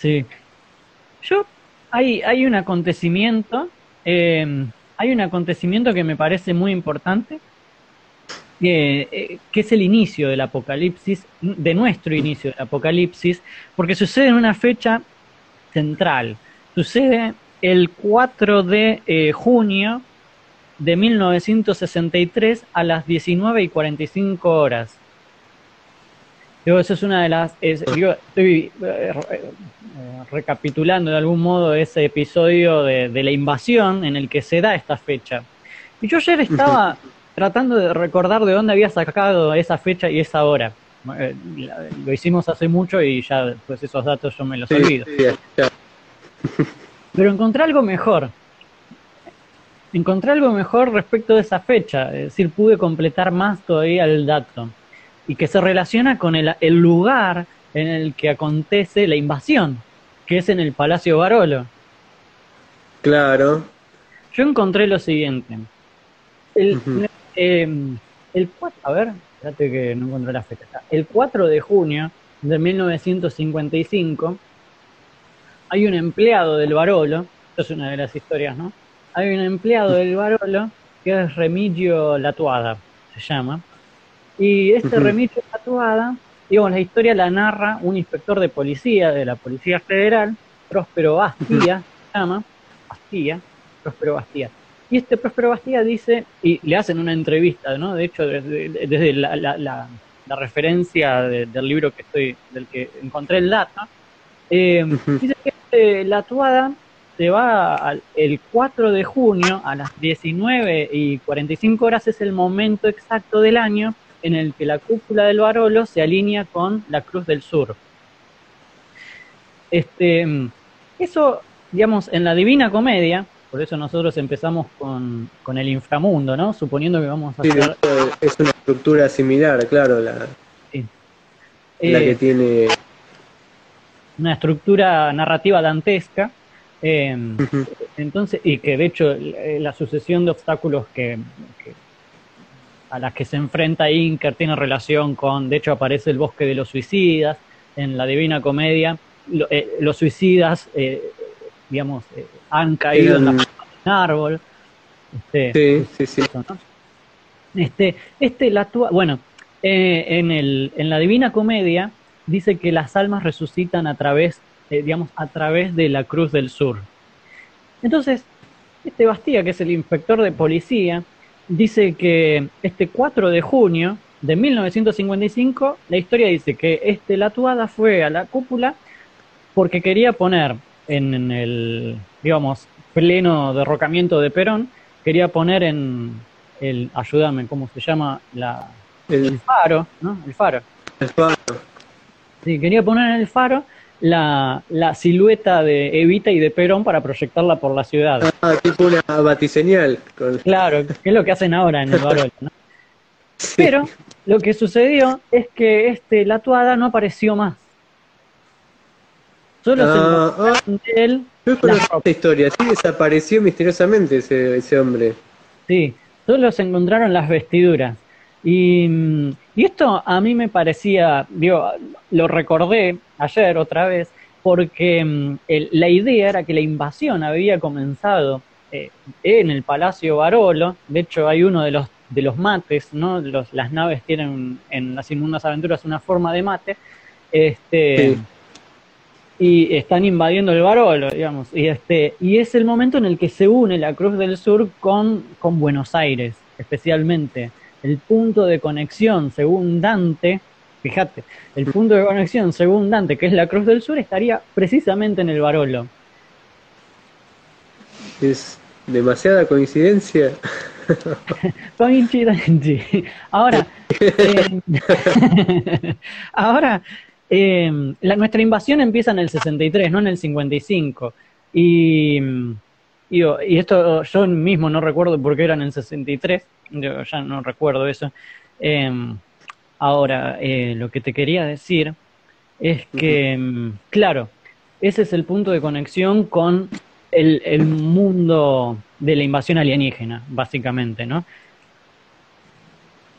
Sí. Yo, hay, hay un acontecimiento, eh, hay un acontecimiento que me parece muy importante, eh, que es el inicio del apocalipsis, de nuestro inicio del apocalipsis, porque sucede en una fecha central. Sucede el 4 de eh, junio de 1963 a las 19 y 45 horas. Digo, eso es una de las. estoy eh, eh, recapitulando de algún modo ese episodio de, la invasión en el que se da esta fecha. Y yo ayer estaba tratando de recordar de dónde había sacado esa fecha y esa hora. lo hicimos hace mucho y ya pues esos datos yo me los olvido. Pero encontré algo mejor. Encontré algo mejor respecto de esa fecha, es decir, pude completar más todavía el dato y que se relaciona con el, lugar en el que acontece la invasión, que es en el Palacio Barolo. Claro. Yo encontré lo siguiente. El, em, el, a ver, espérate que no encontré la fecha. El 4 de junio de 1955 hay un empleado del Barolo, esto es una de las historias, ¿no? Hay un empleado del Barolo que es Remigio Latuada, se llama, y este Remigio Latuada, digamos, la historia la narra un inspector de policía de la Policía Federal, Próspero Bastía, se llama, Bastía, Próspero Bastía. Y este Próspero Bastía dice, y le hacen una entrevista, ¿no? De hecho, desde, la, referencia del libro que estoy, del que encontré el dato, eh, dice que este, la tuada se va el 4 de junio a las 19 y 45 horas, es el momento exacto del año en el que la cúpula del Barolo se alinea con la Cruz del Sur. Este, eso, digamos, en la Divina Comedia, por eso nosotros empezamos con, el inframundo, ¿no? Suponiendo que vamos a hacer... Es una estructura similar, claro, la, la que eh, tiene una estructura narrativa dantesca. Eh, entonces, y que de hecho la sucesión de obstáculos que, a las que se enfrenta Inker tiene relación con, de hecho aparece el bosque de los suicidas, en la Divina Comedia, eh, los suicidas, digamos, han caído en, un árbol. Este, sí, sí, sí. Este, este la bueno, en, el, en la Divina Comedia, dice que las almas resucitan a través, eh, digamos, a través de la Cruz del Sur. Entonces, este Bastía, que es el inspector de policía, dice que este 4 de junio de 1955, la historia dice que este Latuada fue a la cúpula porque quería poner en, el, digamos, pleno derrocamiento de Perón, quería poner en el, ayúdame, ¿cómo se llama? La, el, faro, ¿no? El faro. El faro. Sí, quería poner en el faro la, la, silueta de Evita y de Perón para proyectarla por la ciudad. Ah, tipo una batiseñal. Claro, que es lo que hacen ahora en el Barolo, ¿no? Pero lo que sucedió es que este Latuada no apareció más. Solo se ah, ah. de él. Yo conozco esta historia, sí desapareció misteriosamente ese, ese hombre. Sí, solo se encontraron las vestiduras. Y, y, esto a mí me parecía, digo, lo recordé ayer otra vez, porque mm, la idea era que la invasión había comenzado eh, en el Palacio Barolo, de hecho hay uno de los, de los mates, ¿no? Los, las naves tienen en las inmundas aventuras una forma de mate, este, y están invadiendo el Barolo, digamos, y, este, y es el momento en el que se une la Cruz del Sur con, con Buenos Aires, especialmente el punto de conexión según Dante, fíjate, el punto de conexión según Dante, que es la Cruz del Sur, estaría precisamente en el Barolo. Es demasiada coincidencia. Coincidencia. Ahora, eh, ahora eh, la, nuestra invasión empieza en el 63, no en el 55. Y y, esto yo mismo no recuerdo por qué era en el 63, yo ya no recuerdo eso. Em, ahora, eh, lo que te quería decir es que, em, claro, ese es el punto de conexión con el, mundo de la invasión alienígena, básicamente, ¿no?